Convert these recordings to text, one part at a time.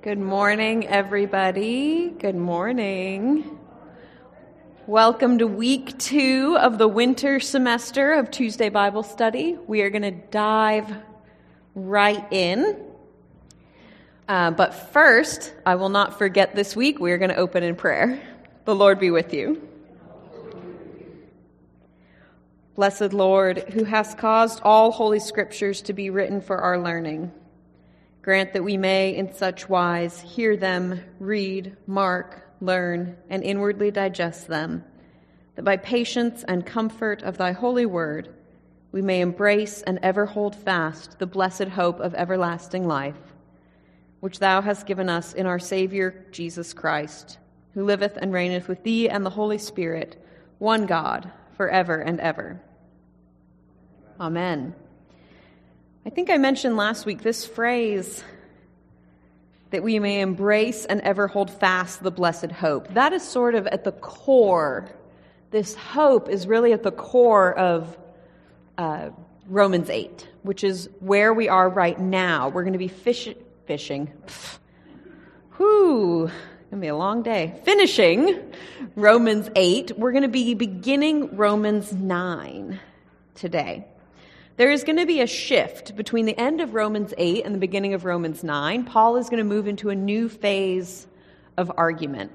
Good morning, everybody. Good morning. Welcome to week two of the winter semester of Tuesday Bible Study. We are going to dive right in. Uh, but first, I will not forget this week, we are going to open in prayer. The Lord be with you. Blessed Lord, who has caused all holy scriptures to be written for our learning, grant that we may in such wise hear them, read, mark, learn, and inwardly digest them, that by patience and comfort of thy holy word we may embrace and ever hold fast the blessed hope of everlasting life, which thou hast given us in our Savior Jesus Christ, who liveth and reigneth with thee and the Holy Spirit, one God, forever and ever. Amen. I think I mentioned last week this phrase that we may embrace and ever hold fast the blessed hope. That is sort of at the core. This hope is really at the core of uh, Romans 8, which is where we are right now. We're going to be fish- fishing. Pfft. Whew, going to be a long day. Finishing Romans 8. We're going to be beginning Romans 9 today. There is going to be a shift between the end of Romans 8 and the beginning of Romans 9. Paul is going to move into a new phase of argument.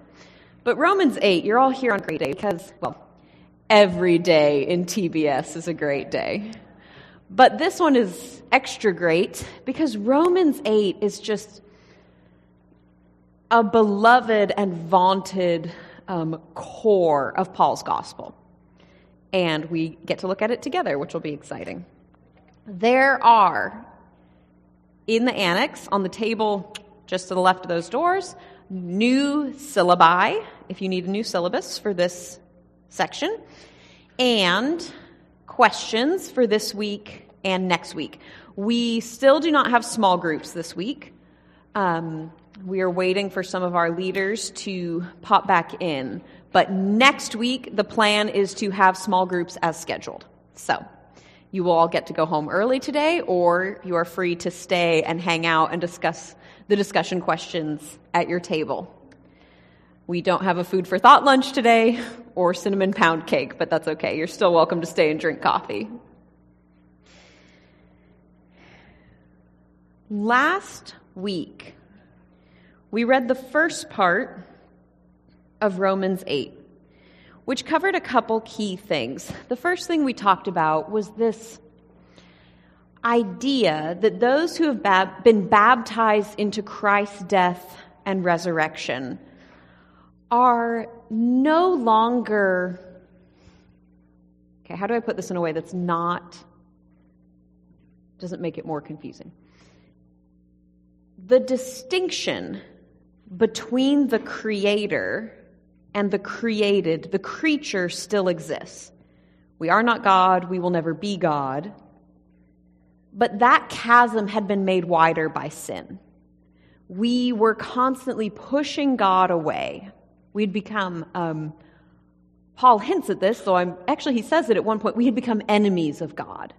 But Romans 8, you're all here on a great day because, well, every day in TBS is a great day. But this one is extra great because Romans 8 is just a beloved and vaunted um, core of Paul's gospel. And we get to look at it together, which will be exciting. There are in the annex on the table just to the left of those doors new syllabi if you need a new syllabus for this section and questions for this week and next week. We still do not have small groups this week. Um, we are waiting for some of our leaders to pop back in. But next week, the plan is to have small groups as scheduled. So you will all get to go home early today, or you are free to stay and hang out and discuss the discussion questions at your table. We don't have a food for thought lunch today or cinnamon pound cake, but that's okay. You're still welcome to stay and drink coffee. Last week, we read the first part of Romans 8 which covered a couple key things. The first thing we talked about was this idea that those who have been baptized into Christ's death and resurrection are no longer. Okay, how do I put this in a way that's not. doesn't make it more confusing? The distinction between the Creator and the created, the creature, still exists. We are not God, we will never be God. But that chasm had been made wider by sin. We were constantly pushing God away. We'd become, um, Paul hints at this, so I'm actually, he says it at one point, we had become enemies of God.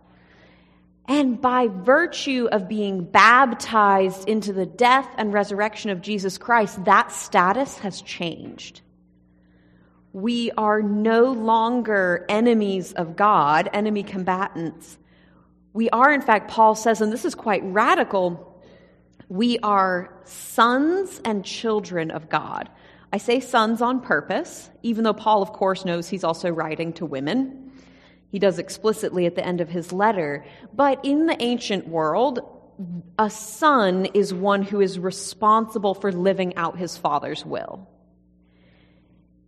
And by virtue of being baptized into the death and resurrection of Jesus Christ, that status has changed. We are no longer enemies of God, enemy combatants. We are, in fact, Paul says, and this is quite radical, we are sons and children of God. I say sons on purpose, even though Paul, of course, knows he's also writing to women. He does explicitly at the end of his letter. But in the ancient world, a son is one who is responsible for living out his father's will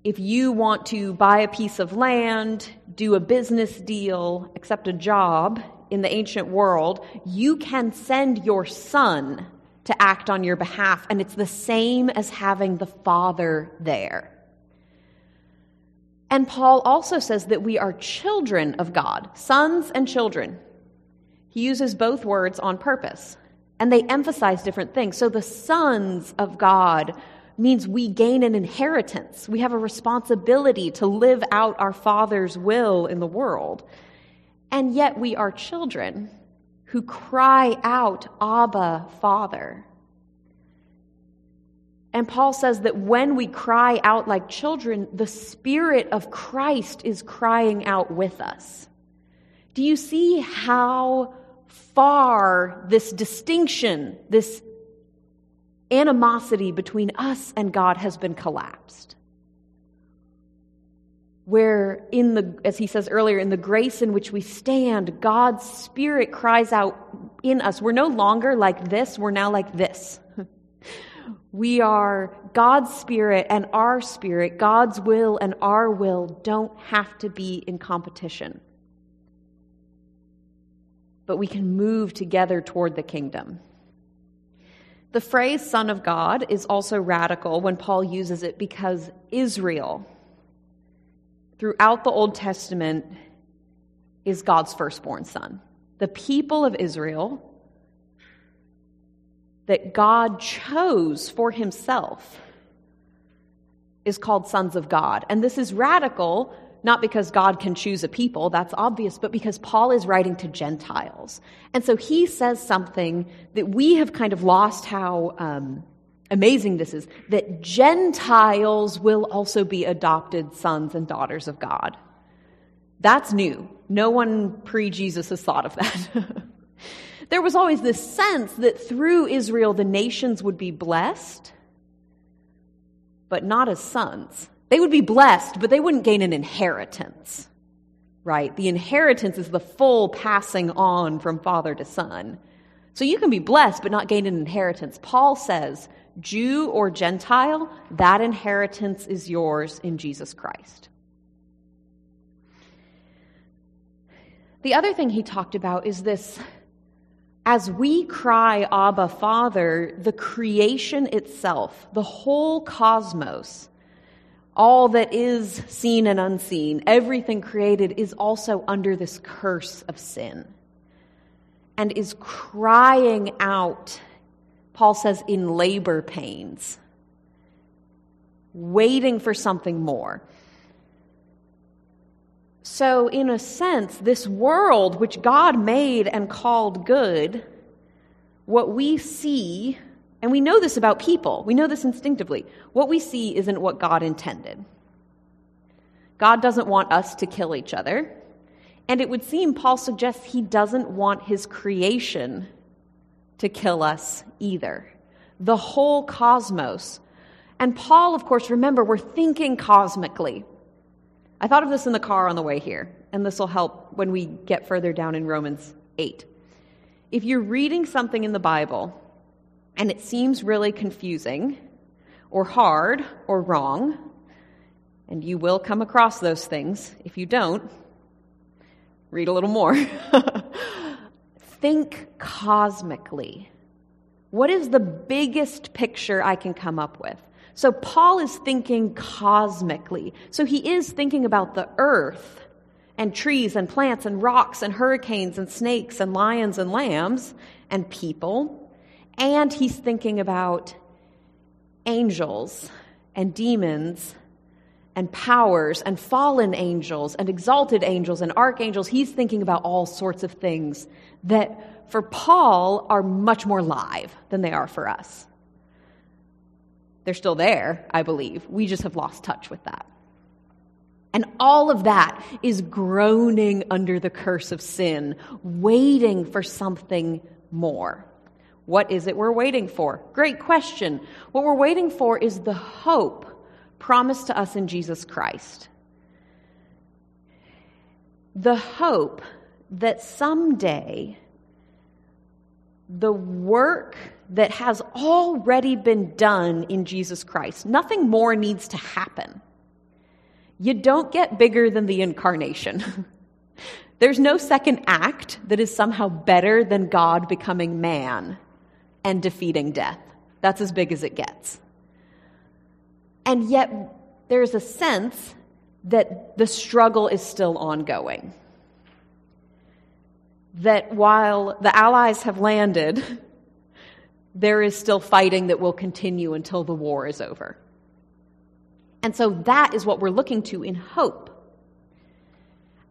if you want to buy a piece of land, do a business deal, accept a job in the ancient world, you can send your son to act on your behalf, and it's the same as having the father there. And Paul also says that we are children of God, sons and children. He uses both words on purpose, and they emphasize different things. So the sons of God means we gain an inheritance. We have a responsibility to live out our Father's will in the world. And yet we are children who cry out, Abba, Father. And Paul says that when we cry out like children, the Spirit of Christ is crying out with us. Do you see how far this distinction, this animosity between us and God has been collapsed? Where, in the, as he says earlier, in the grace in which we stand, God's Spirit cries out in us. We're no longer like this, we're now like this. We are God's Spirit and our spirit, God's will and our will don't have to be in competition. But we can move together toward the kingdom. The phrase Son of God is also radical when Paul uses it because Israel, throughout the Old Testament, is God's firstborn son. The people of Israel that God chose for himself is called sons of God. And this is radical, not because God can choose a people, that's obvious, but because Paul is writing to Gentiles. And so he says something that we have kind of lost how um, amazing this is that Gentiles will also be adopted sons and daughters of God. That's new. No one pre Jesus has thought of that. There was always this sense that through Israel the nations would be blessed, but not as sons. They would be blessed, but they wouldn't gain an inheritance, right? The inheritance is the full passing on from father to son. So you can be blessed, but not gain an inheritance. Paul says, Jew or Gentile, that inheritance is yours in Jesus Christ. The other thing he talked about is this as we cry, Abba, Father, the creation itself, the whole cosmos, all that is seen and unseen, everything created is also under this curse of sin and is crying out, Paul says, in labor pains, waiting for something more. So, in a sense, this world which God made and called good, what we see, and we know this about people, we know this instinctively, what we see isn't what God intended. God doesn't want us to kill each other. And it would seem Paul suggests he doesn't want his creation to kill us either. The whole cosmos. And Paul, of course, remember, we're thinking cosmically. I thought of this in the car on the way here, and this will help when we get further down in Romans 8. If you're reading something in the Bible and it seems really confusing or hard or wrong, and you will come across those things, if you don't, read a little more. Think cosmically. What is the biggest picture I can come up with? So Paul is thinking cosmically. So he is thinking about the earth and trees and plants and rocks and hurricanes and snakes and lions and lambs and people. And he's thinking about angels and demons and powers and fallen angels and exalted angels and archangels. He's thinking about all sorts of things that for Paul are much more live than they are for us. They're still there, I believe. We just have lost touch with that. And all of that is groaning under the curse of sin, waiting for something more. What is it we're waiting for? Great question. What we're waiting for is the hope promised to us in Jesus Christ. The hope that someday the work that has already been done in Jesus Christ. Nothing more needs to happen. You don't get bigger than the incarnation. There's no second act that is somehow better than God becoming man and defeating death. That's as big as it gets. And yet, there's a sense that the struggle is still ongoing. That while the Allies have landed, there is still fighting that will continue until the war is over. And so that is what we're looking to in hope.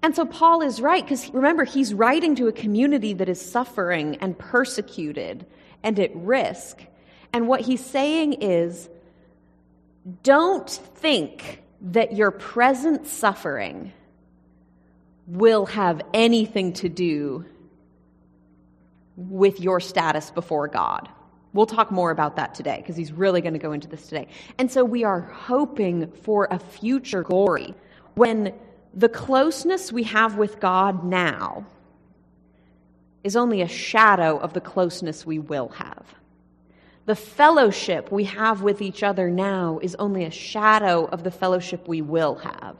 And so Paul is right, because remember, he's writing to a community that is suffering and persecuted and at risk. And what he's saying is don't think that your present suffering will have anything to do with your status before God. We'll talk more about that today because he's really going to go into this today. And so we are hoping for a future glory when the closeness we have with God now is only a shadow of the closeness we will have. The fellowship we have with each other now is only a shadow of the fellowship we will have,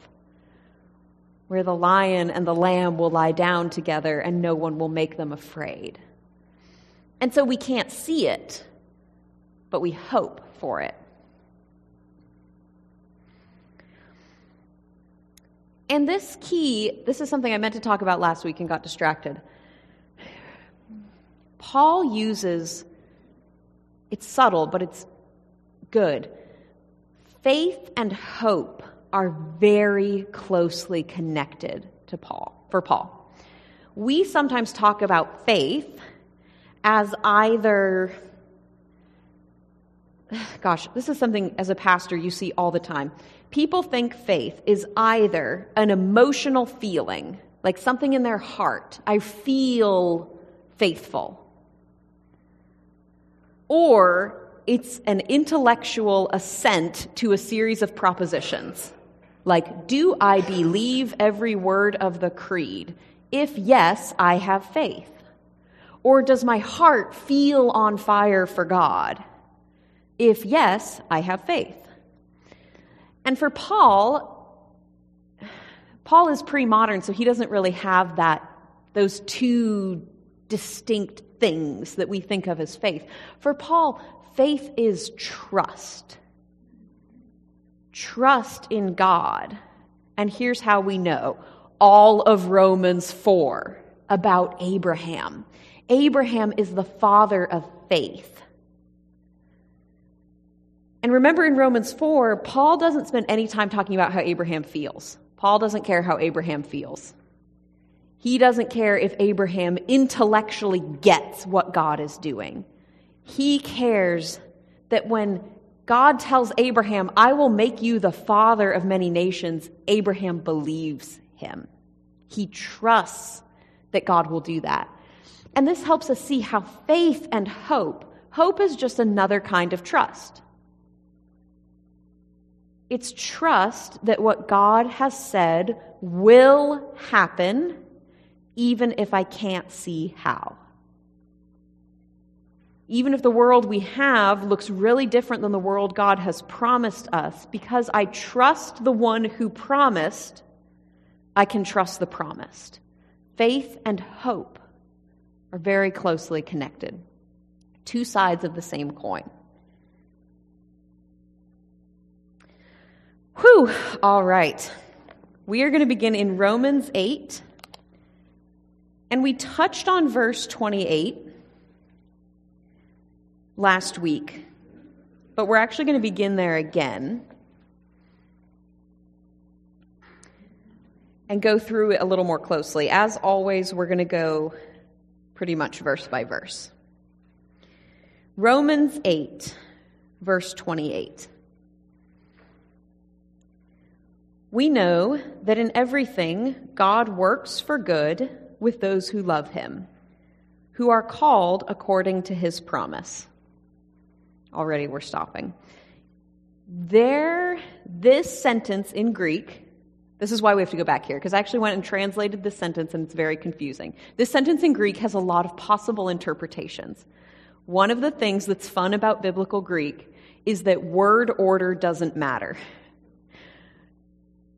where the lion and the lamb will lie down together and no one will make them afraid. And so we can't see it, but we hope for it. And this key, this is something I meant to talk about last week and got distracted. Paul uses, it's subtle, but it's good. Faith and hope are very closely connected to Paul, for Paul. We sometimes talk about faith as either gosh, this is something as a pastor you see all the time. People think faith is either an emotional feeling, like something in their heart. I feel faithful. Or it's an intellectual assent to a series of propositions. Like, do I believe every word of the creed? If yes, I have faith. Or does my heart feel on fire for God? If yes, I have faith. And for Paul, Paul is pre modern, so he doesn't really have that, those two distinct things that we think of as faith. For Paul, faith is trust. Trust in God. And here's how we know all of Romans 4 about Abraham. Abraham is the father of faith. And remember in Romans 4, Paul doesn't spend any time talking about how Abraham feels. Paul doesn't care how Abraham feels. He doesn't care if Abraham intellectually gets what God is doing. He cares that when God tells Abraham, I will make you the father of many nations, Abraham believes him. He trusts that God will do that. And this helps us see how faith and hope, hope is just another kind of trust. It's trust that what God has said will happen, even if I can't see how. Even if the world we have looks really different than the world God has promised us, because I trust the one who promised, I can trust the promised. Faith and hope are very closely connected, two sides of the same coin. Whew, all right. We are going to begin in Romans 8. And we touched on verse 28 last week, but we're actually going to begin there again and go through it a little more closely. As always, we're going to go pretty much verse by verse. Romans 8, verse 28. We know that in everything God works for good with those who love him, who are called according to his promise. Already we're stopping. There, this sentence in Greek, this is why we have to go back here, because I actually went and translated this sentence and it's very confusing. This sentence in Greek has a lot of possible interpretations. One of the things that's fun about biblical Greek is that word order doesn't matter.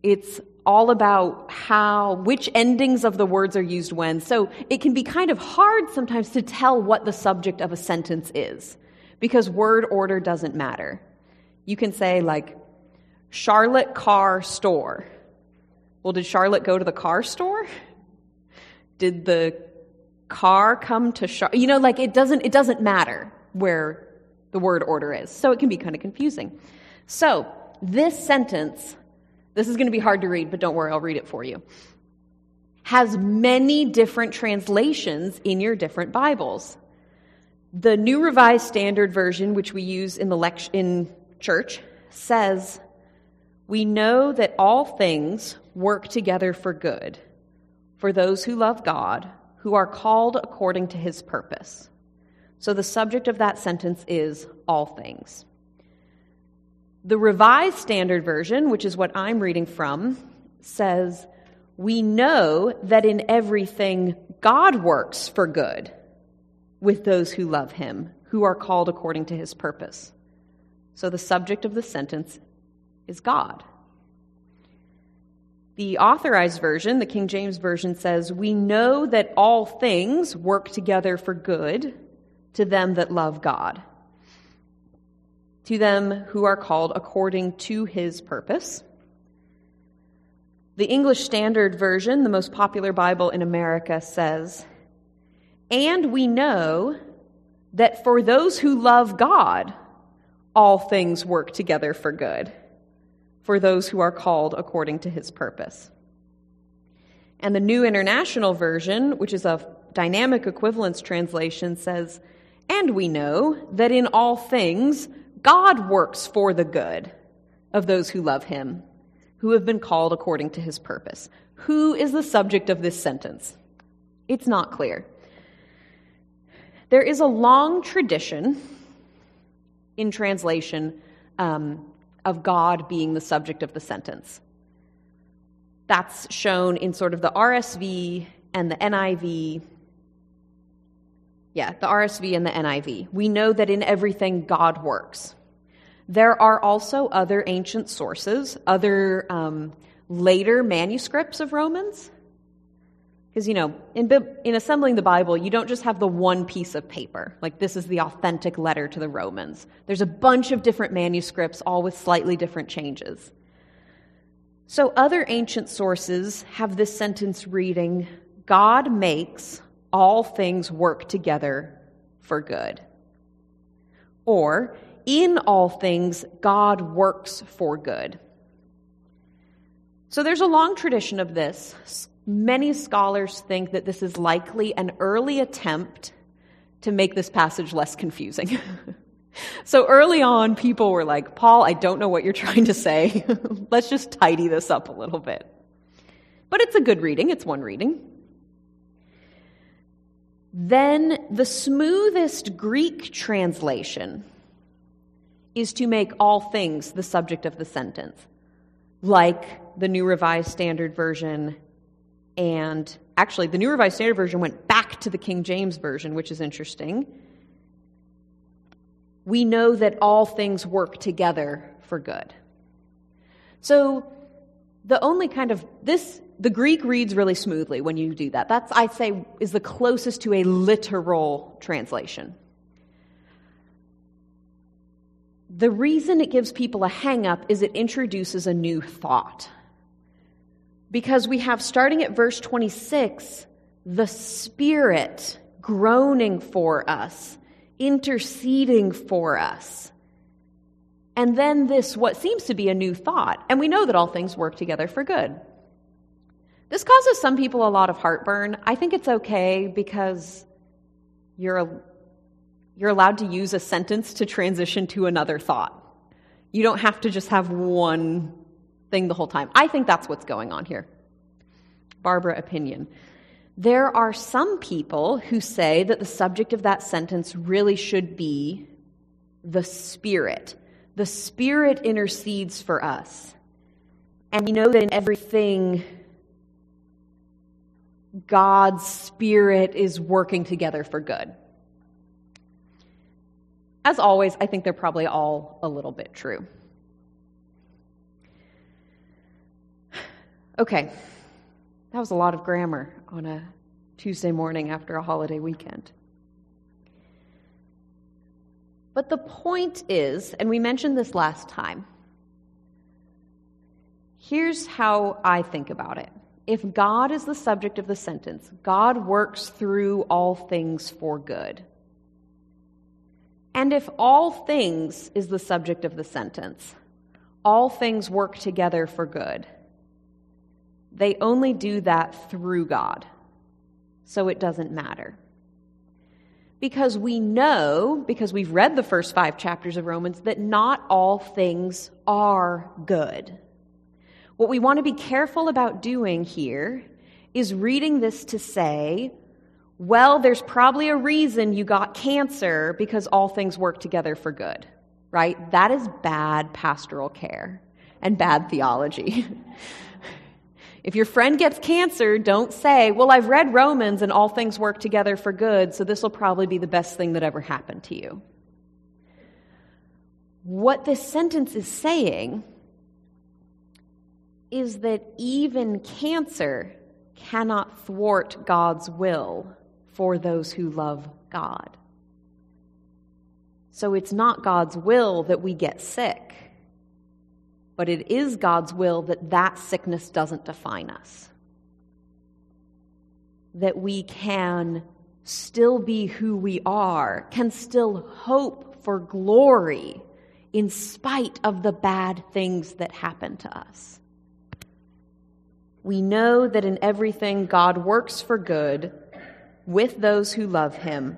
It's all about how, which endings of the words are used when. So it can be kind of hard sometimes to tell what the subject of a sentence is because word order doesn't matter. You can say, like, Charlotte car store. Well, did Charlotte go to the car store? Did the car come to Charlotte? You know, like it doesn't, it doesn't matter where the word order is. So it can be kind of confusing. So this sentence this is going to be hard to read, but don't worry, I'll read it for you. Has many different translations in your different Bibles. The New Revised Standard Version, which we use in the lect- in church, says, We know that all things work together for good for those who love God, who are called according to his purpose. So the subject of that sentence is all things. The Revised Standard Version, which is what I'm reading from, says, We know that in everything God works for good with those who love him, who are called according to his purpose. So the subject of the sentence is God. The authorized version, the King James Version, says, We know that all things work together for good to them that love God, to them who are called according to his purpose. The English Standard Version, the most popular Bible in America, says, And we know that for those who love God, all things work together for good, for those who are called according to his purpose. And the New International Version, which is a dynamic equivalence translation, says, And we know that in all things God works for the good of those who love him who have been called according to his purpose. Who is the subject of this sentence? It's not clear. There is a long tradition in translation um, of God being the subject of the sentence. That's shown in sort of the RSV and the NIV. Yeah, the RSV and the NIV. We know that in everything God works. There are also other ancient sources, other um, later manuscripts of Romans. Because, you know, in, in assembling the Bible, you don't just have the one piece of paper. Like, this is the authentic letter to the Romans. There's a bunch of different manuscripts, all with slightly different changes. So, other ancient sources have this sentence reading God makes all things work together for good. Or, in all things, God works for good. So there's a long tradition of this. Many scholars think that this is likely an early attempt to make this passage less confusing. so early on, people were like, Paul, I don't know what you're trying to say. Let's just tidy this up a little bit. But it's a good reading, it's one reading. Then the smoothest Greek translation is to make all things the subject of the sentence, like the New Revised Standard Version. And actually, the New Revised Standard Version went back to the King James Version, which is interesting. We know that all things work together for good. So, the only kind of this the Greek reads really smoothly when you do that. That's, I'd say, is the closest to a literal translation. The reason it gives people a hang up is it introduces a new thought. Because we have, starting at verse 26, the Spirit groaning for us, interceding for us. And then this, what seems to be a new thought. And we know that all things work together for good. This causes some people a lot of heartburn. I think it's okay because you're a you're allowed to use a sentence to transition to another thought. You don't have to just have one thing the whole time. I think that's what's going on here. Barbara opinion. There are some people who say that the subject of that sentence really should be the Spirit. The Spirit intercedes for us. And we know that in everything, God's Spirit is working together for good. As always, I think they're probably all a little bit true. Okay, that was a lot of grammar on a Tuesday morning after a holiday weekend. But the point is, and we mentioned this last time, here's how I think about it. If God is the subject of the sentence, God works through all things for good. And if all things is the subject of the sentence, all things work together for good. They only do that through God, so it doesn't matter. Because we know, because we've read the first five chapters of Romans, that not all things are good. What we want to be careful about doing here is reading this to say, well, there's probably a reason you got cancer because all things work together for good, right? That is bad pastoral care and bad theology. if your friend gets cancer, don't say, well, I've read Romans and all things work together for good, so this will probably be the best thing that ever happened to you. What this sentence is saying is that even cancer cannot thwart God's will for those who love God. So it's not God's will that we get sick, but it is God's will that that sickness doesn't define us. That we can still be who we are, can still hope for glory in spite of the bad things that happen to us. We know that in everything God works for good with those who love him,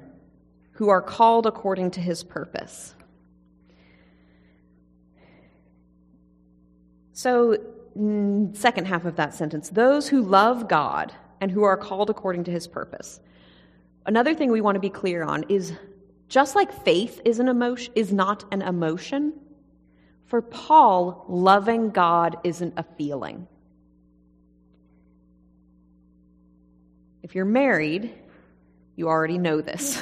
who are called according to his purpose. So, second half of that sentence those who love God and who are called according to his purpose. Another thing we want to be clear on is just like faith is an emotion is not an emotion, for Paul, loving God isn't a feeling. If you're married, you already know this.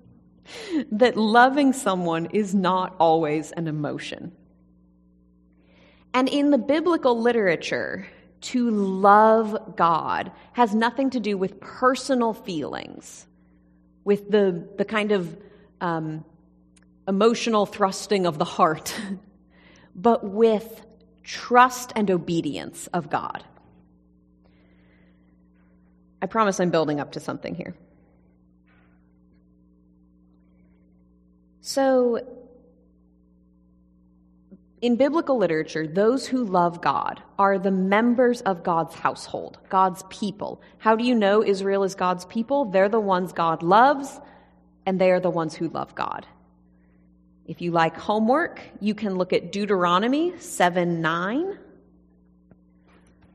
that loving someone is not always an emotion. And in the biblical literature, to love God has nothing to do with personal feelings, with the, the kind of um, emotional thrusting of the heart, but with trust and obedience of God. I promise I'm building up to something here. So, in biblical literature, those who love God are the members of God's household, God's people. How do you know Israel is God's people? They're the ones God loves, and they are the ones who love God. If you like homework, you can look at Deuteronomy 7 9,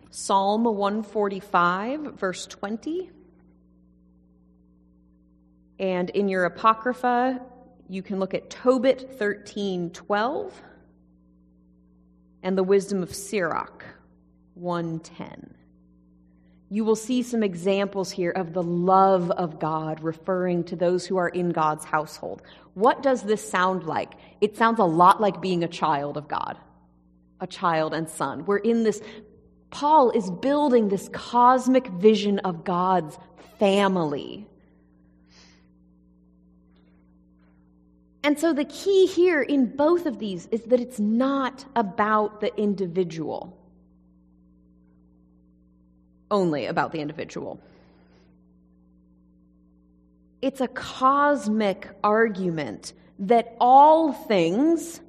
Psalm 145, verse 20, and in your Apocrypha, you can look at Tobit 13:12 and the wisdom of Sirach 110. You will see some examples here of the love of God referring to those who are in God's household. What does this sound like? It sounds a lot like being a child of God, a child and son. We're in this, Paul is building this cosmic vision of God's family And so the key here in both of these is that it's not about the individual, only about the individual. It's a cosmic argument that all things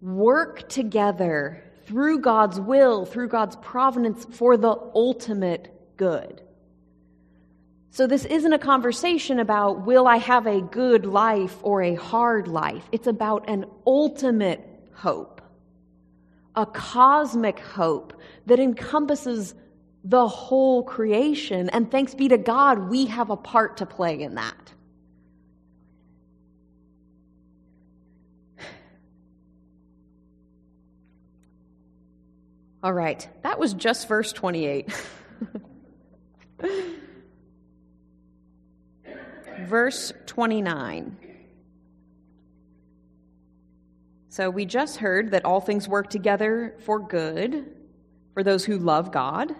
work together through God's will, through God's providence for the ultimate good. So, this isn't a conversation about will I have a good life or a hard life. It's about an ultimate hope, a cosmic hope that encompasses the whole creation. And thanks be to God, we have a part to play in that. All right, that was just verse 28. verse 29. So we just heard that all things work together for good for those who love God,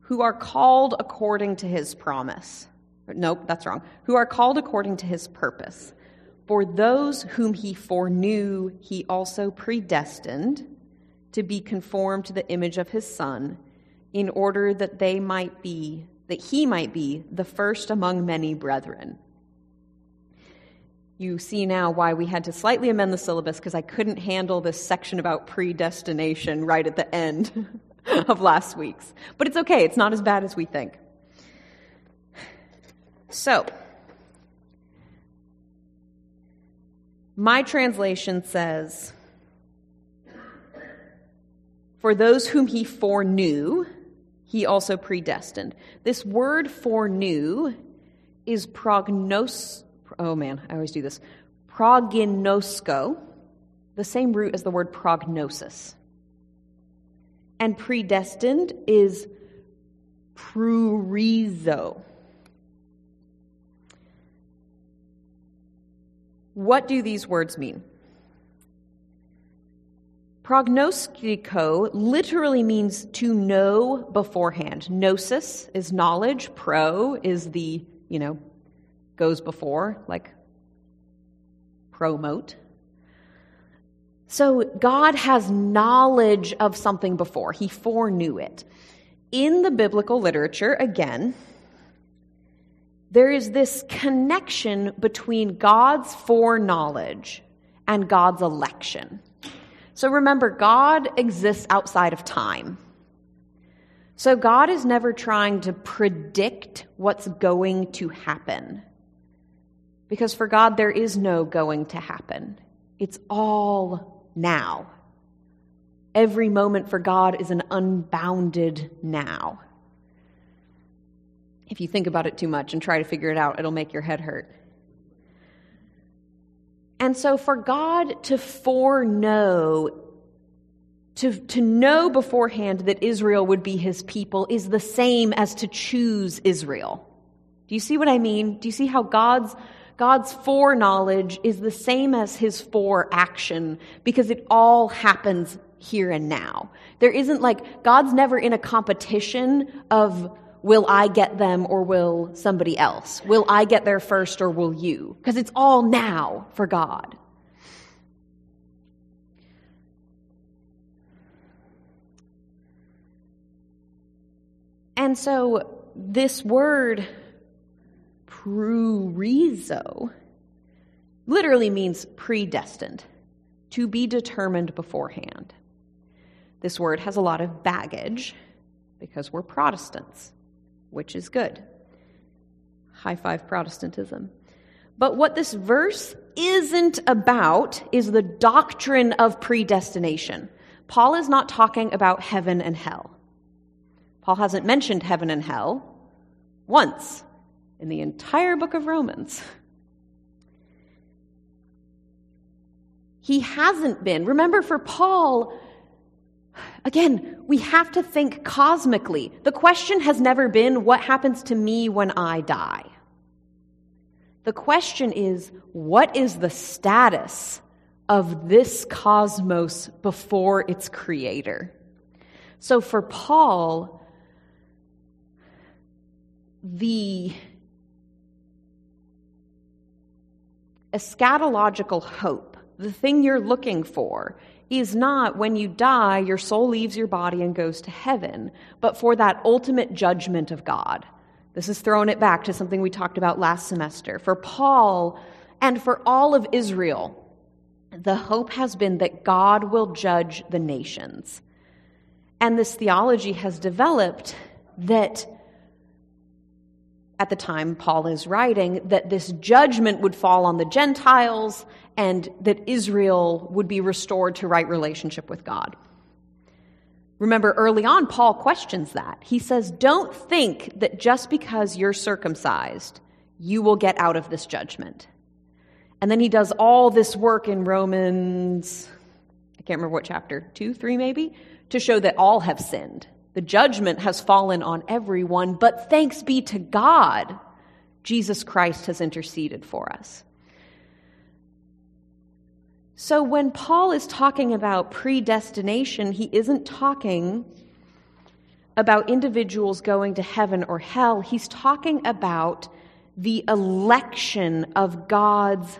who are called according to his promise. Nope, that's wrong. Who are called according to his purpose. For those whom he foreknew, he also predestined to be conformed to the image of his Son, in order that they might be that he might be the first among many brethren. You see now why we had to slightly amend the syllabus because I couldn't handle this section about predestination right at the end of last week's. But it's okay, it's not as bad as we think. So, my translation says, For those whom he foreknew, he also predestined. This word foreknew is prognos. Oh man, I always do this. Prognosko, the same root as the word prognosis. And predestined is proorizo. What do these words mean? Prognostico literally means to know beforehand. Gnosis is knowledge, pro is the, you know, goes before, like promote. So God has knowledge of something before, He foreknew it. In the biblical literature, again, there is this connection between God's foreknowledge and God's election. So remember, God exists outside of time. So God is never trying to predict what's going to happen. Because for God, there is no going to happen. It's all now. Every moment for God is an unbounded now. If you think about it too much and try to figure it out, it'll make your head hurt. And so, for God to foreknow, to, to know beforehand that Israel would be his people, is the same as to choose Israel. Do you see what I mean? Do you see how God's God's foreknowledge is the same as his foreaction because it all happens here and now. There isn't like, God's never in a competition of will I get them or will somebody else? Will I get there first or will you? Because it's all now for God. And so this word, proorizo, literally means predestined, to be determined beforehand. This word has a lot of baggage because we're Protestants which is good. High five Protestantism. But what this verse isn't about is the doctrine of predestination. Paul is not talking about heaven and hell. Paul hasn't mentioned heaven and hell once in the entire book of Romans. He hasn't been. Remember, for Paul, Again, we have to think cosmically. The question has never been, what happens to me when I die? The question is, what is the status of this cosmos before its creator? So for Paul, the eschatological hope, the thing you're looking for, is not when you die, your soul leaves your body and goes to heaven, but for that ultimate judgment of God. This is throwing it back to something we talked about last semester. For Paul and for all of Israel, the hope has been that God will judge the nations. And this theology has developed that at the time Paul is writing, that this judgment would fall on the Gentiles and that Israel would be restored to right relationship with God. Remember, early on, Paul questions that. He says, Don't think that just because you're circumcised, you will get out of this judgment. And then he does all this work in Romans, I can't remember what chapter, two, three maybe, to show that all have sinned. The judgment has fallen on everyone, but thanks be to God, Jesus Christ has interceded for us. So when Paul is talking about predestination, he isn't talking about individuals going to heaven or hell. He's talking about the election of God's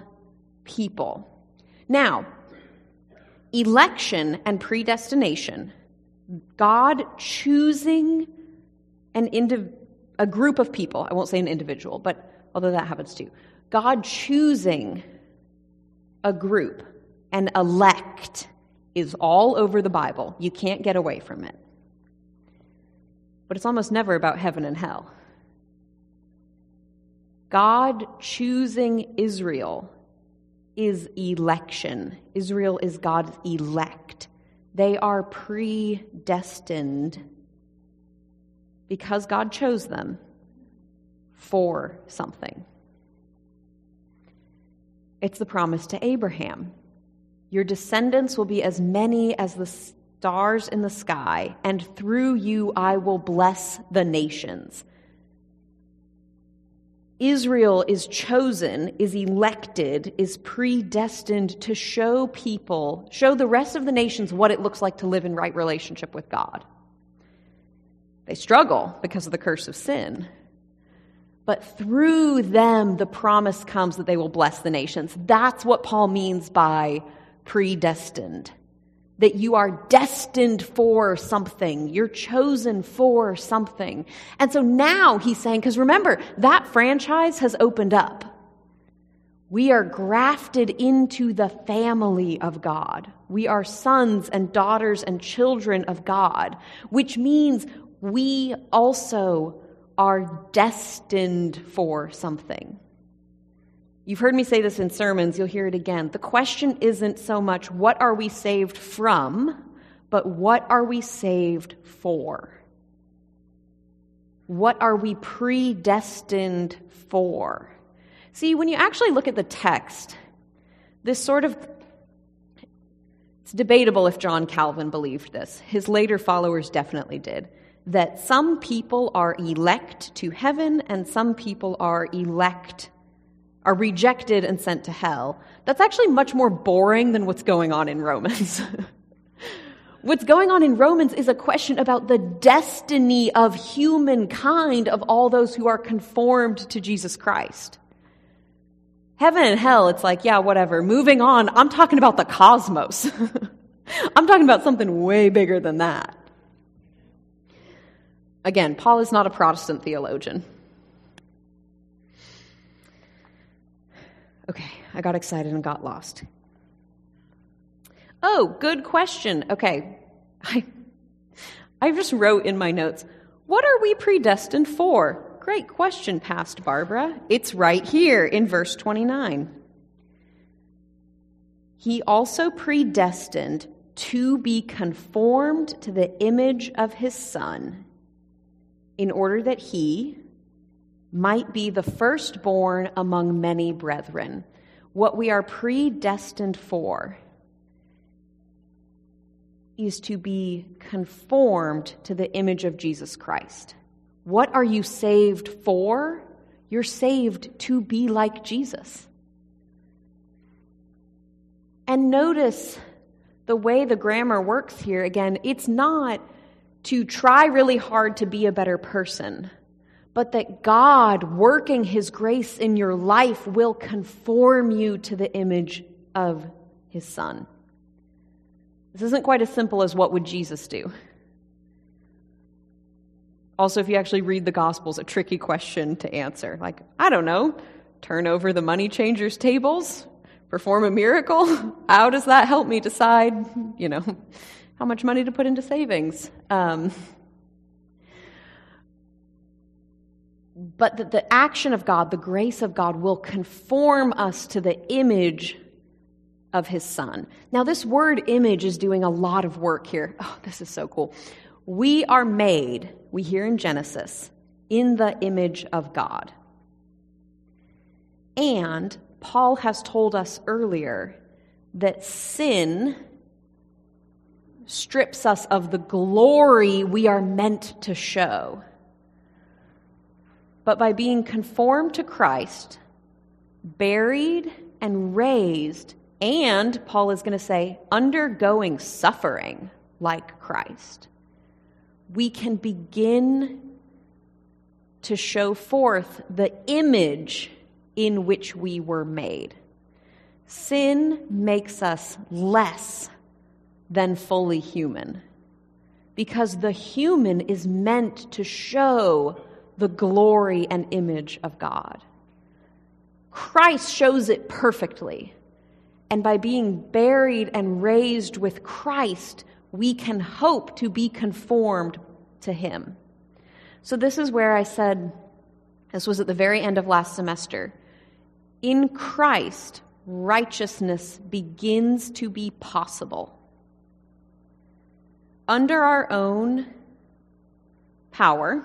people. Now, election and predestination, God choosing an indiv- a group of people, I won't say an individual, but although that happens too, God choosing a group and elect is all over the Bible. You can't get away from it. But it's almost never about heaven and hell. God choosing Israel is election. Israel is God's elect. They are predestined because God chose them for something. It's the promise to Abraham Your descendants will be as many as the stars in the sky, and through you I will bless the nations. Israel is chosen, is elected, is predestined to show people, show the rest of the nations what it looks like to live in right relationship with God. They struggle because of the curse of sin. But through them, the promise comes that they will bless the nations. That's what Paul means by predestined. That you are destined for something. You're chosen for something. And so now he's saying, because remember, that franchise has opened up. We are grafted into the family of God. We are sons and daughters and children of God, which means we also are destined for something. You've heard me say this in sermons, you'll hear it again. The question isn't so much what are we saved from, but what are we saved for? What are we predestined for? See, when you actually look at the text, this sort of it's debatable if John Calvin believed this. His later followers definitely did that some people are elect to heaven and some people are elect are rejected and sent to hell. That's actually much more boring than what's going on in Romans. what's going on in Romans is a question about the destiny of humankind, of all those who are conformed to Jesus Christ. Heaven and hell, it's like, yeah, whatever. Moving on, I'm talking about the cosmos. I'm talking about something way bigger than that. Again, Paul is not a Protestant theologian. Okay, I got excited and got lost. Oh, good question. Okay, I, I just wrote in my notes, what are we predestined for? Great question, Past Barbara. It's right here in verse 29. He also predestined to be conformed to the image of his Son in order that he might be the firstborn among many brethren. What we are predestined for is to be conformed to the image of Jesus Christ. What are you saved for? You're saved to be like Jesus. And notice the way the grammar works here. Again, it's not to try really hard to be a better person, but that God, working His grace in your life, will conform you to the image of His Son. This isn't quite as simple as what would Jesus do. Also, if you actually read the Gospels, a tricky question to answer. Like, I don't know, turn over the money changers' tables, perform a miracle? How does that help me decide, you know, how much money to put into savings. Um, but that the action of God, the grace of God, will conform us to the image of his son. Now, this word image is doing a lot of work here. Oh, this is so cool. We are made, we hear in Genesis, in the image of God. And Paul has told us earlier that sin strips us of the glory we are meant to show. But by being conformed to Christ, buried and raised, and Paul is going to say, undergoing suffering like Christ, we can begin to show forth the image in which we were made. Sin makes us less than fully human. Because the human is meant to show the glory and image of God. Christ shows it perfectly. And by being buried and raised with Christ, we can hope to be conformed to Him. So, this is where I said, this was at the very end of last semester. In Christ, righteousness begins to be possible. Under our own power,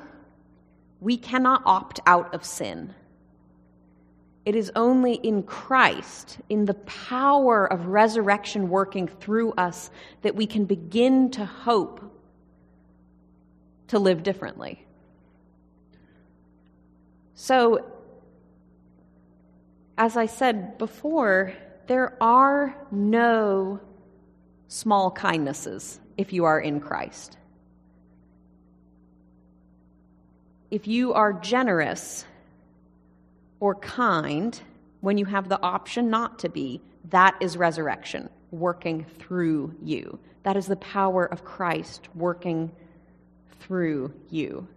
we cannot opt out of sin. It is only in Christ, in the power of resurrection working through us, that we can begin to hope to live differently. So, as I said before, there are no small kindnesses if you are in Christ. If you are generous or kind when you have the option not to be, that is resurrection working through you. That is the power of Christ working through you.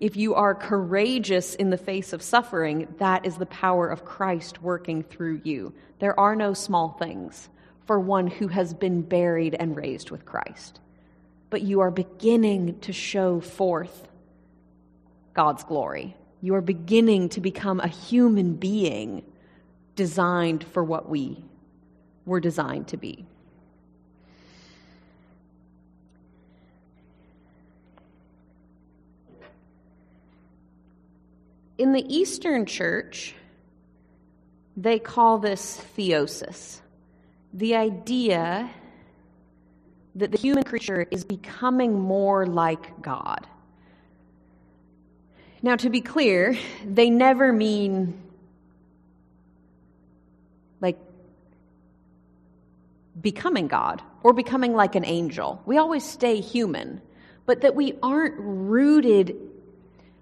If you are courageous in the face of suffering, that is the power of Christ working through you. There are no small things for one who has been buried and raised with Christ. But you are beginning to show forth God's glory. You are beginning to become a human being designed for what we were designed to be. In the Eastern Church, they call this theosis the idea that the human creature is becoming more like God. Now, to be clear, they never mean like becoming God or becoming like an angel. We always stay human, but that we aren't rooted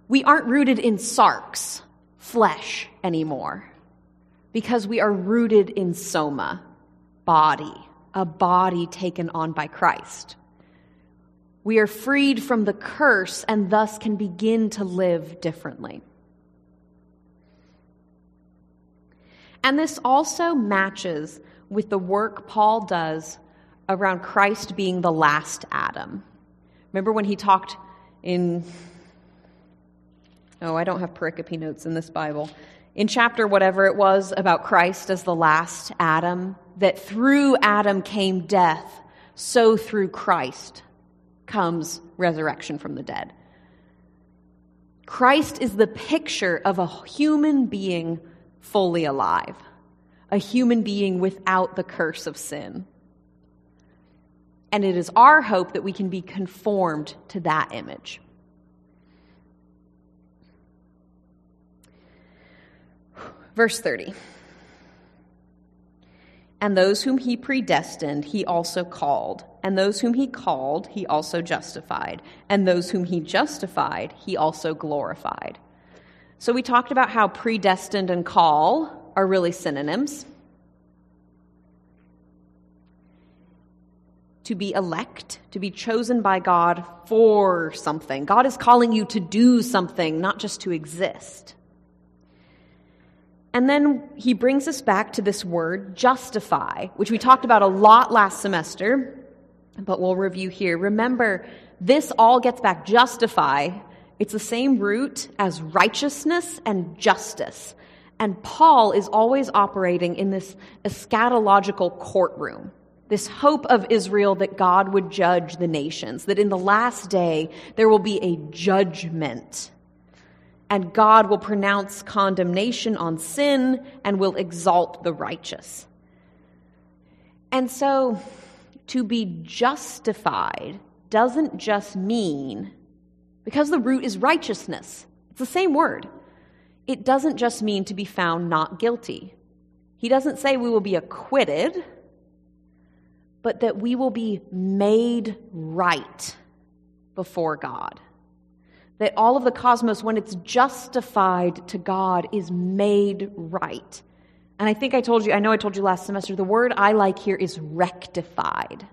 we aren't rooted in sarx, flesh anymore, because we are rooted in soma, body, a body taken on by Christ. We are freed from the curse and thus can begin to live differently. And this also matches with the work Paul does around Christ being the last Adam. Remember when he talked in Oh, I don't have pericope notes in this Bible. In chapter whatever it was about Christ as the last Adam, that through Adam came death, so through Christ comes resurrection from the dead. Christ is the picture of a human being fully alive, a human being without the curse of sin. And it is our hope that we can be conformed to that image. Verse 30. And those whom he predestined, he also called. And those whom he called, he also justified. And those whom he justified, he also glorified. So we talked about how predestined and call are really synonyms. To be elect, to be chosen by God for something. God is calling you to do something, not just to exist. And then he brings us back to this word, justify, which we talked about a lot last semester, but we'll review here. Remember, this all gets back, justify. It's the same root as righteousness and justice. And Paul is always operating in this eschatological courtroom, this hope of Israel that God would judge the nations, that in the last day there will be a judgment and God will pronounce condemnation on sin and will exalt the righteous. And so, to be justified doesn't just mean, because the root is righteousness, it's the same word. It doesn't just mean to be found not guilty. He doesn't say we will be acquitted, but that we will be made right before God that all of the cosmos, when it's justified to God, is made right. And I think I told you, I know I told you last semester, the word I like here is rectified.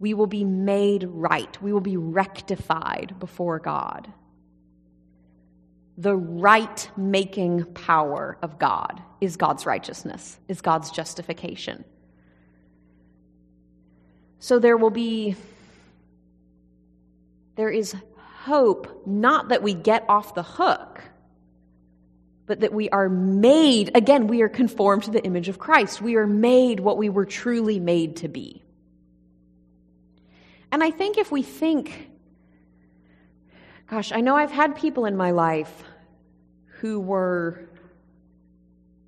We will be made right. We will be rectified before God. The right making power of God is God's righteousness, is God's justification. So there will be, there is hope not that we get off the hook, but that we are made, again, we are conformed to the image of Christ. We are made what we were truly made to be. And I think if we think, gosh, I know I've had people in my life who were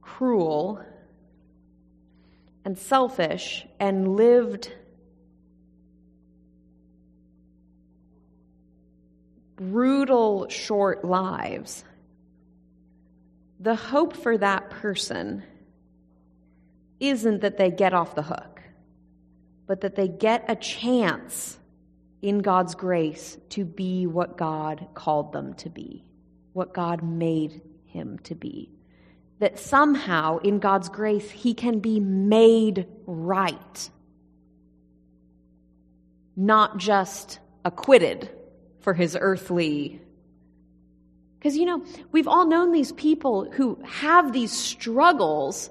cruel and selfish and lived brutal, short lives. The hope for that person isn't that they get off the hook, but that they get a chance in God's grace to be what God called them to be, what God made him to be. That somehow, in God's grace, he can be made right, not just acquitted for his earthly. Because, you know, we've all known these people who have these struggles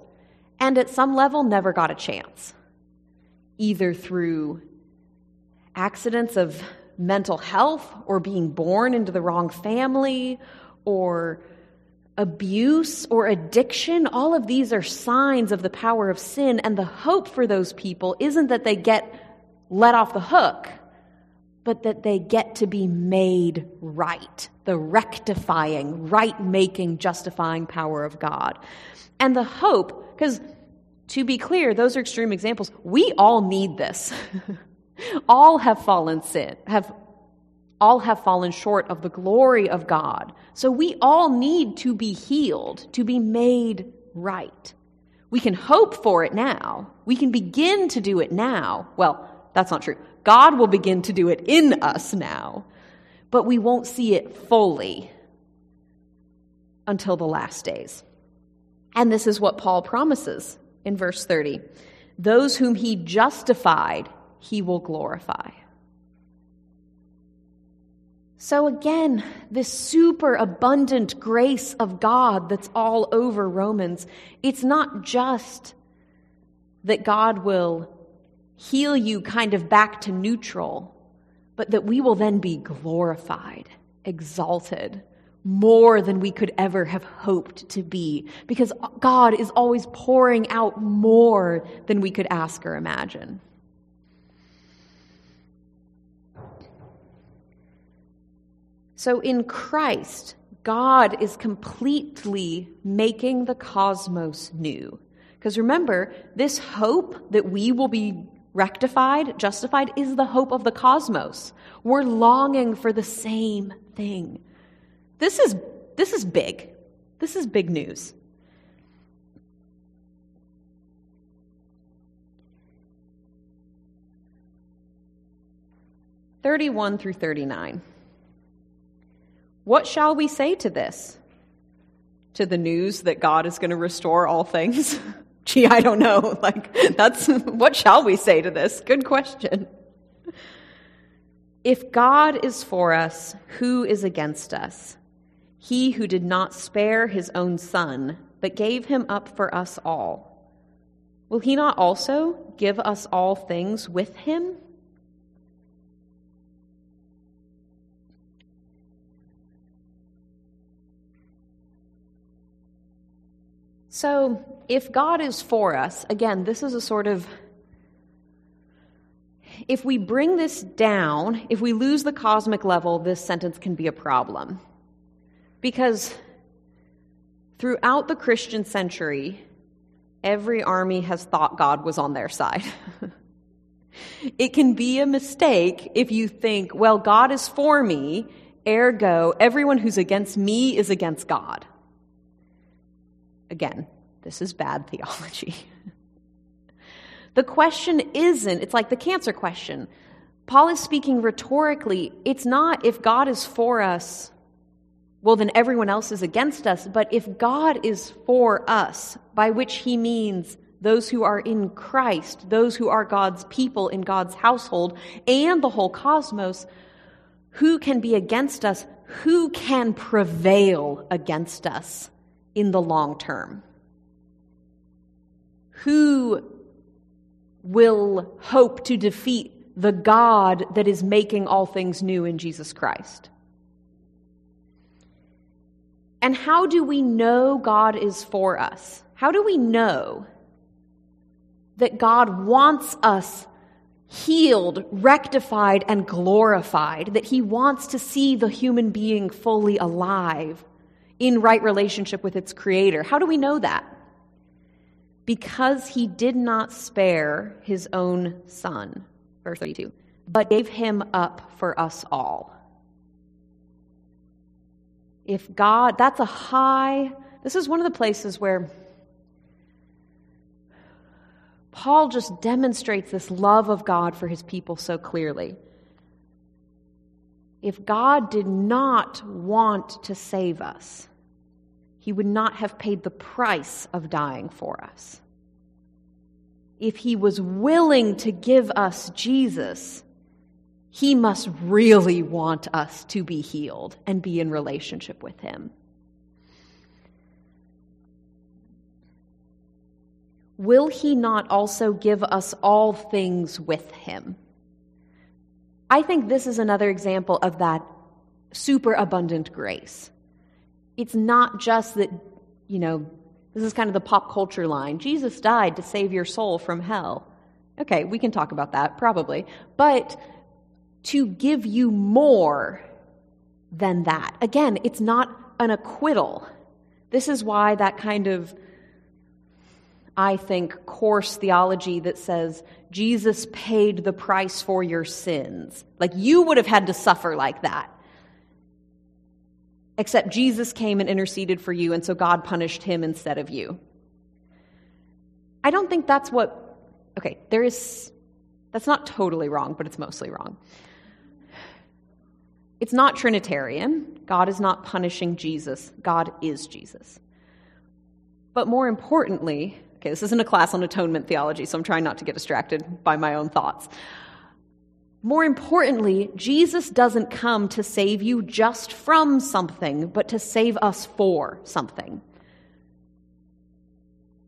and at some level never got a chance, either through accidents of mental health or being born into the wrong family or abuse or addiction. All of these are signs of the power of sin, and the hope for those people isn't that they get let off the hook but that they get to be made right. The rectifying, right making, justifying power of God. And the hope, because to be clear, those are extreme examples. We all need this. all have fallen sin, have all have fallen short of the glory of God. So we all need to be healed, to be made right. We can hope for it now. We can begin to do it now. Well, that's not true. God will begin to do it in us now, but we won't see it fully until the last days. And this is what Paul promises in verse 30 those whom he justified, he will glorify. So, again, this super abundant grace of God that's all over Romans, it's not just that God will heal you kind of back to neutral, but that we will then be glorified, exalted, more than we could ever have hoped to be, because God is always pouring out more than we could ask or imagine. So in Christ, God is completely making the cosmos new. Because remember, this hope that we will be rectified, justified, is the hope of the cosmos. We're longing for the same thing. This is, this is big. This is big news. Thirty-one through thirty-nine. What shall we say to this? To the news that God is going to restore all things? Gee, I don't know. Like, that's what shall we say to this? Good question. If God is for us, who is against us? He who did not spare his own son, but gave him up for us all. Will he not also give us all things with him? So, if God is for us, again, this is a sort of. If we bring this down, if we lose the cosmic level, this sentence can be a problem. Because throughout the Christian century, every army has thought God was on their side. it can be a mistake if you think, well, God is for me, ergo, everyone who's against me is against God. Again, this is bad theology. the question isn't, it's like the cancer question. Paul is speaking rhetorically. It's not if God is for us, well, then everyone else is against us. But if God is for us, by which he means those who are in Christ, those who are God's people in God's household, and the whole cosmos, who can be against us? Who can prevail against us? In the long term? Who will hope to defeat the God that is making all things new in Jesus Christ? And how do we know God is for us? How do we know that God wants us healed, rectified, and glorified, that He wants to see the human being fully alive in right relationship with its Creator? How do we know that? Because He did not spare His own Son, verse 32, but gave Him up for us all. If God, that's a high, this is one of the places where Paul just demonstrates this love of God for his people so clearly. If God did not want to save us, he would not have paid the price of dying for us. If he was willing to give us Jesus, he must really want us to be healed and be in relationship with him. Will he not also give us all things with him? I think this is another example of that superabundant grace. It's not just that, you know, this is kind of the pop culture line Jesus died to save your soul from hell. Okay, we can talk about that, probably. But to give you more than that. Again, it's not an acquittal. This is why that kind of, I think, coarse theology that says Jesus paid the price for your sins. Like you would have had to suffer like that. Except Jesus came and interceded for you, and so God punished him instead of you. I don't think that's what, okay, there is, that's not totally wrong, but it's mostly wrong. It's not Trinitarian. God is not punishing Jesus, God is Jesus. But more importantly, okay, this isn't a class on atonement theology, so I'm trying not to get distracted by my own thoughts. More importantly, Jesus doesn't come to save you just from something, but to save us for something.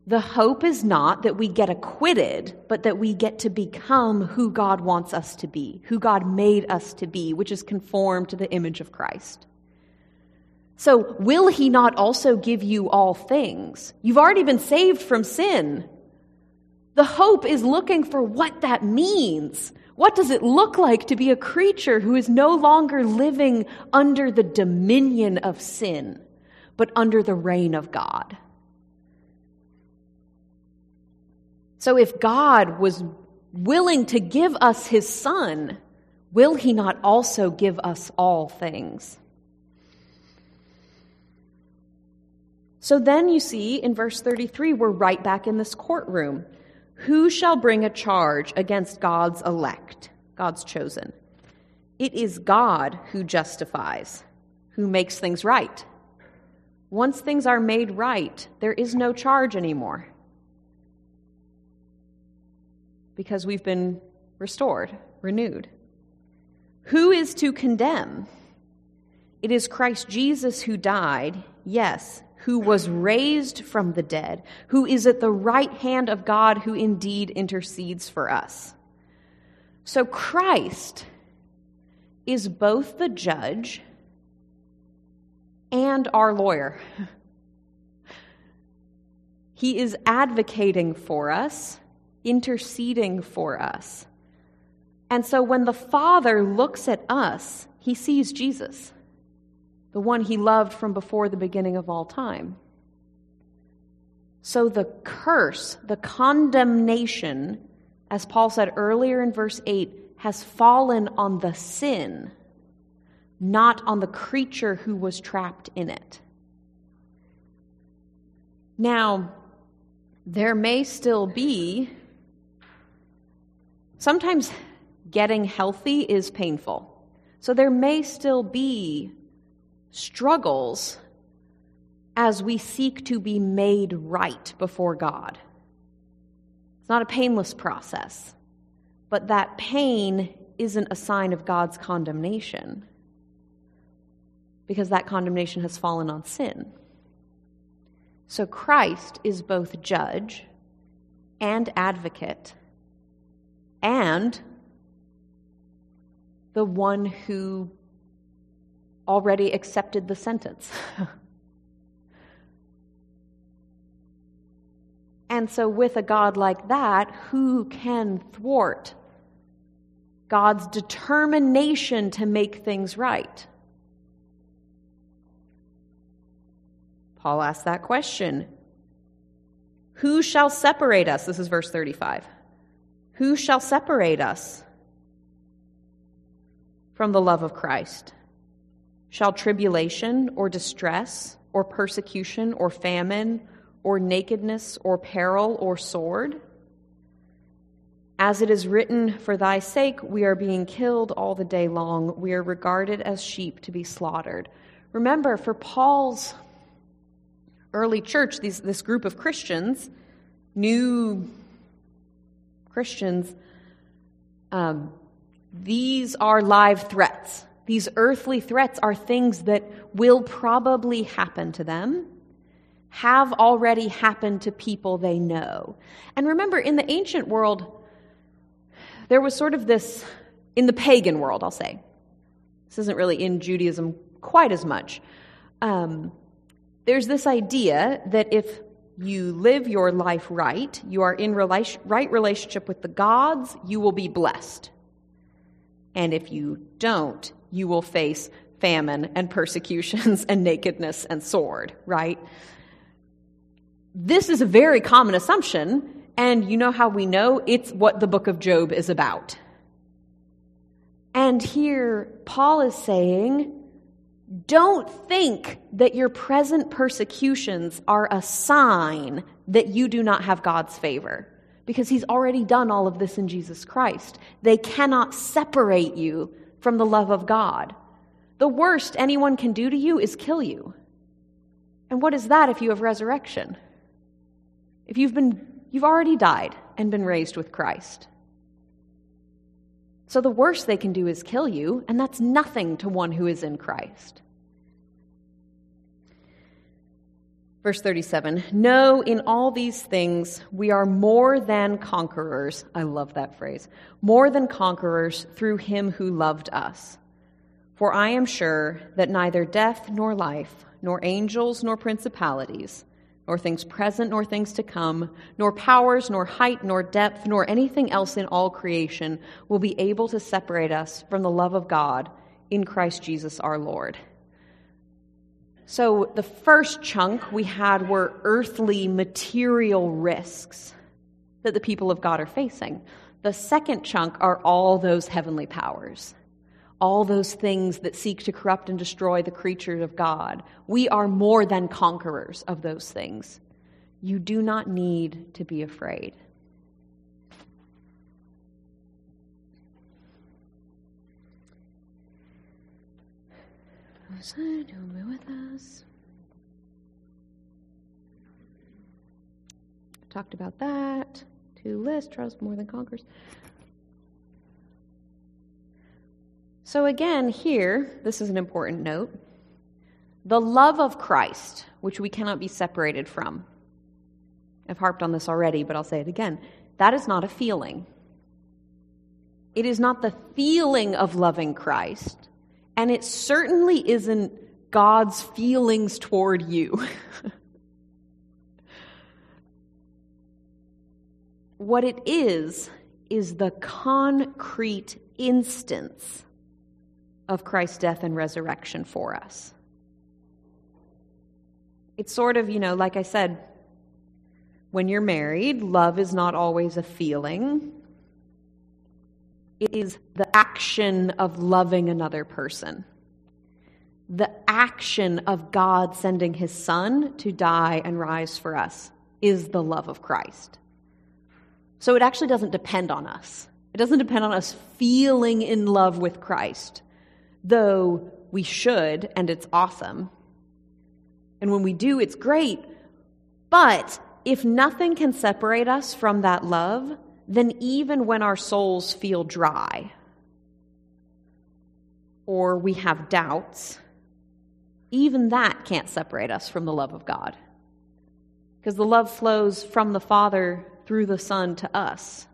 The hope is not that we get acquitted, but that we get to become who God wants us to be, who God made us to be, which is conformed to the image of Christ. So, will He not also give you all things? You've already been saved from sin. The hope is looking for what that means. What does it look like to be a creature who is no longer living under the dominion of sin, but under the reign of God? So if God was willing to give us his son, will he not also give us all things? So then you see in verse 33, we're right back in this courtroom. Who shall bring a charge against God's elect, God's chosen? It is God who justifies, who makes things right. Once things are made right, there is no charge anymore because we've been restored, renewed. Who is to condemn? It is Christ Jesus who died, yes, who was raised from the dead, who is at the right hand of God, who indeed intercedes for us. So Christ is both the judge and our lawyer. He is advocating for us interceding for us. And so when the Father looks at us, he sees Jesus, the one he loved from before the beginning of all time. So the curse, the condemnation, as Paul said earlier in verse 8, has fallen on the sin, not on the creature who was trapped in it. Now, there may still be Sometimes getting healthy is painful. So there may still be struggles as we seek to be made right before God. It's not a painless process, but that pain isn't a sign of God's condemnation because that condemnation has fallen on sin. So Christ is both judge and advocate and the one who already accepted the sentence. and so, with a God like that, who can thwart God's determination to make things right? Paul asks that question Who shall separate us? This is verse 35. Who shall separate us from the love of Christ? Shall tribulation or distress or persecution or famine or nakedness or peril or sword? As it is written, For thy sake we are being killed all the day long. We are regarded as sheep to be slaughtered. Remember, for Paul's early church, these, this group of Christians, new Christians, um, these are live threats. These earthly threats are things that will probably happen to them, have already happened to people they know. And remember, in the ancient world, there was sort of this, in the pagan world, I'll say, this isn't really in Judaism quite as much. Um, there's this idea that if you live your life right, you are in relation, right relationship with the gods, you will be blessed. And if you don't, you will face famine and persecutions and nakedness and sword, right? This is a very common assumption, and you know how we know? It's what the book of Job is about. And here, Paul is saying, don't think that your present persecutions are a sign that you do not have God's favor, because He's already done all of this in Jesus Christ. They cannot separate you from the love of God. The worst anyone can do to you is kill you. And what is that if you have resurrection? If you've been you've already died and been raised with Christ. So the worst they can do is kill you, and that's nothing to one who is in Christ. Verse 37 No, in all these things we are more than conquerors. I love that phrase. More than conquerors through him who loved us. For I am sure that neither death nor life, nor angels nor principalities, nor things present nor things to come, nor powers, nor height, nor depth, nor anything else in all creation will be able to separate us from the love of God in Christ Jesus our Lord. So, the first chunk we had were earthly material risks that the people of God are facing. The second chunk are all those heavenly powers, all those things that seek to corrupt and destroy the creatures of God. We are more than conquerors of those things. You do not need to be afraid. Son, be with us. Talked about that. To list, trust more than conquers. So, again, here, this is an important note. The love of Christ, which we cannot be separated from. I've harped on this already, but I'll say it again. That is not a feeling. It is not the feeling of loving Christ, and it certainly isn't God's feelings toward you. what it is, is the concrete instance of Christ's death and resurrection for us. It's sort of, you know, like I said, when you're married, love is not always a feeling. It is the action of loving another person. The action of God sending his son to die and rise for us is the love of Christ. So it actually doesn't depend on us. It doesn't depend on us feeling in love with Christ, though we should, and it's awesome. And when we do, it's great. But if nothing can separate us from that love, then even when our souls feel dry or we have doubts, even that can't separate us from the love of God. Because the love flows from the Father through the Son to us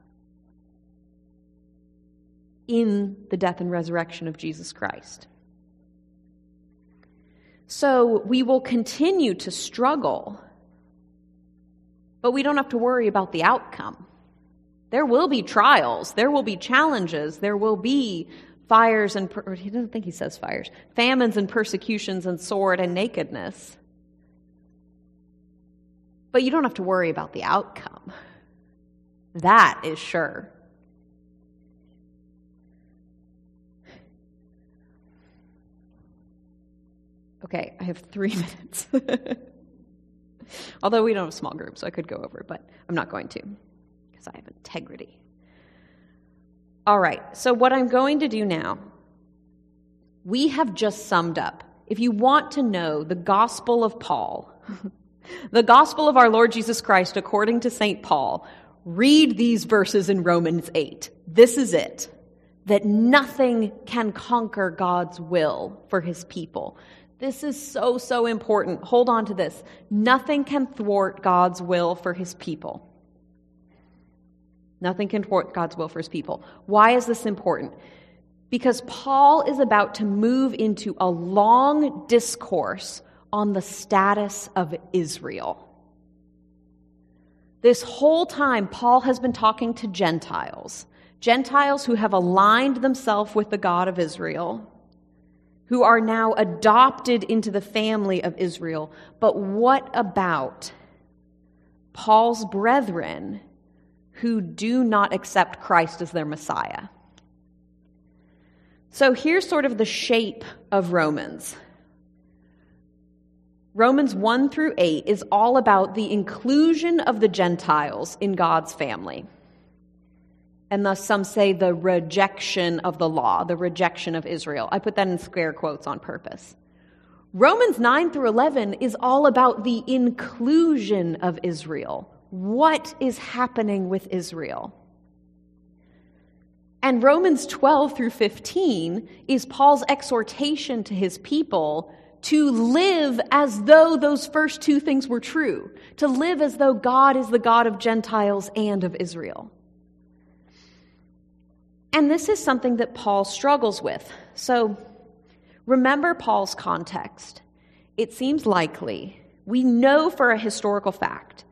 in the death and resurrection of Jesus Christ. So we will continue to struggle but we don't have to worry about the outcome. There will be trials, there will be challenges, there will be fires and, per- he doesn't think he says fires, famines and persecutions and sword and nakedness. But you don't have to worry about the outcome. That is sure. Okay, I have three minutes. Although we don't have small groups, so I could go over, but I'm not going to because I have integrity. All right, so what I'm going to do now, we have just summed up. If you want to know the gospel of Paul, the gospel of our Lord Jesus Christ according to St. Paul, read these verses in Romans 8. This is it that nothing can conquer God's will for his people. This is so, so important. Hold on to this. Nothing can thwart God's will for his people. Nothing can thwart God's will for his people. Why is this important? Because Paul is about to move into a long discourse on the status of Israel. This whole time, Paul has been talking to Gentiles, Gentiles who have aligned themselves with the God of Israel who are now adopted into the family of Israel. But what about Paul's brethren who do not accept Christ as their Messiah? So here's sort of the shape of Romans. Romans 1 through 8 is all about the inclusion of the Gentiles in God's family and thus some say the rejection of the law, the rejection of Israel. I put that in square quotes on purpose. Romans 9 through 11 is all about the inclusion of Israel. What is happening with Israel? And Romans 12 through 15 is Paul's exhortation to his people to live as though those first two things were true, to live as though God is the God of Gentiles and of Israel. And this is something that Paul struggles with. So remember Paul's context. It seems likely, we know for a historical fact,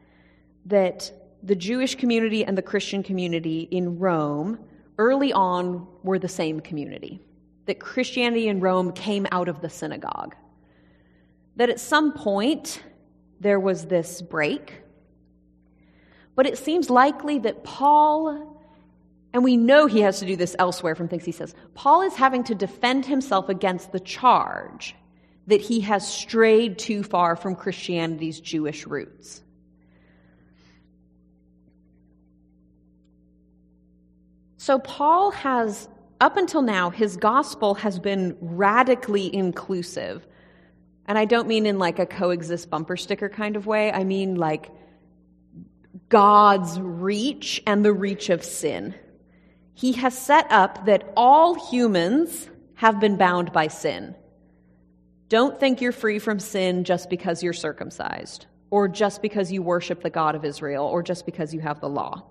that the Jewish community and the Christian community in Rome early on were the same community. That Christianity in Rome came out of the synagogue. That at some point there was this break. But it seems likely that Paul and we know he has to do this elsewhere from things he says. Paul is having to defend himself against the charge that he has strayed too far from Christianity's Jewish roots. So, Paul has, up until now, his gospel has been radically inclusive. And I don't mean in like a coexist bumper sticker kind of way, I mean like God's reach and the reach of sin he has set up that all humans have been bound by sin. Don't think you're free from sin just because you're circumcised, or just because you worship the God of Israel, or just because you have the law.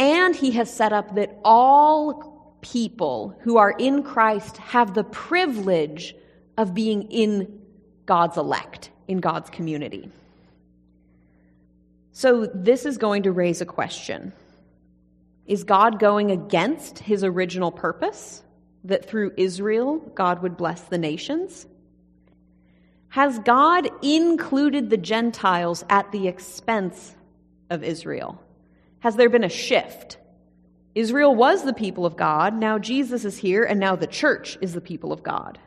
And he has set up that all people who are in Christ have the privilege of being in God's elect, in God's community. So, this is going to raise a question. Is God going against his original purpose that through Israel God would bless the nations? Has God included the Gentiles at the expense of Israel? Has there been a shift? Israel was the people of God, now Jesus is here, and now the church is the people of God.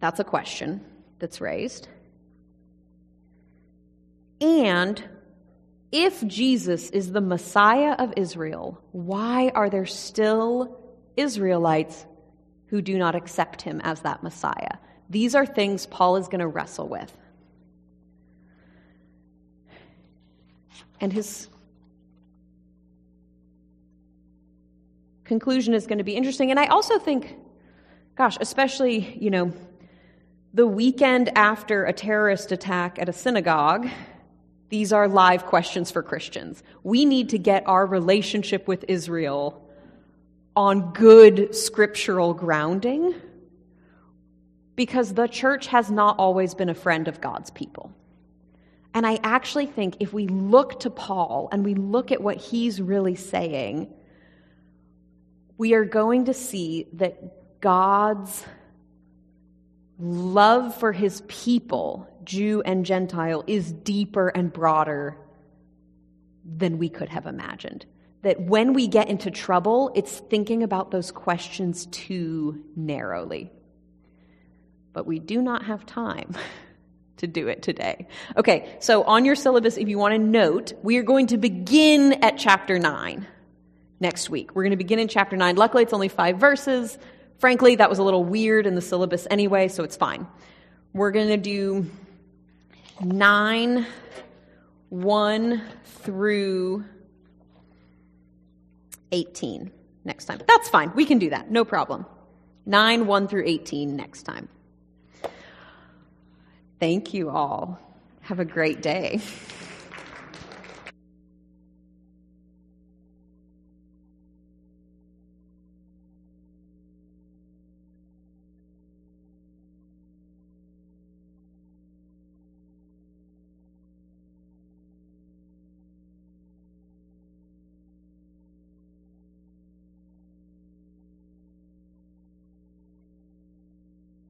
That's a question that's raised. And if Jesus is the Messiah of Israel, why are there still Israelites who do not accept him as that Messiah? These are things Paul is going to wrestle with. And his conclusion is going to be interesting. And I also think, gosh, especially, you know, the weekend after a terrorist attack at a synagogue, these are live questions for Christians. We need to get our relationship with Israel on good scriptural grounding because the church has not always been a friend of God's people. And I actually think if we look to Paul and we look at what he's really saying, we are going to see that God's love for his people, Jew and Gentile, is deeper and broader than we could have imagined. That when we get into trouble, it's thinking about those questions too narrowly. But we do not have time to do it today. Okay, so on your syllabus, if you want to note, we are going to begin at chapter 9 next week. We're going to begin in chapter 9. Luckily, it's only five verses. Frankly, that was a little weird in the syllabus anyway, so it's fine. We're going to do 9, 1 through 18 next time. That's fine. We can do that. No problem. 9, 1 through 18 next time. Thank you all. Have a great day.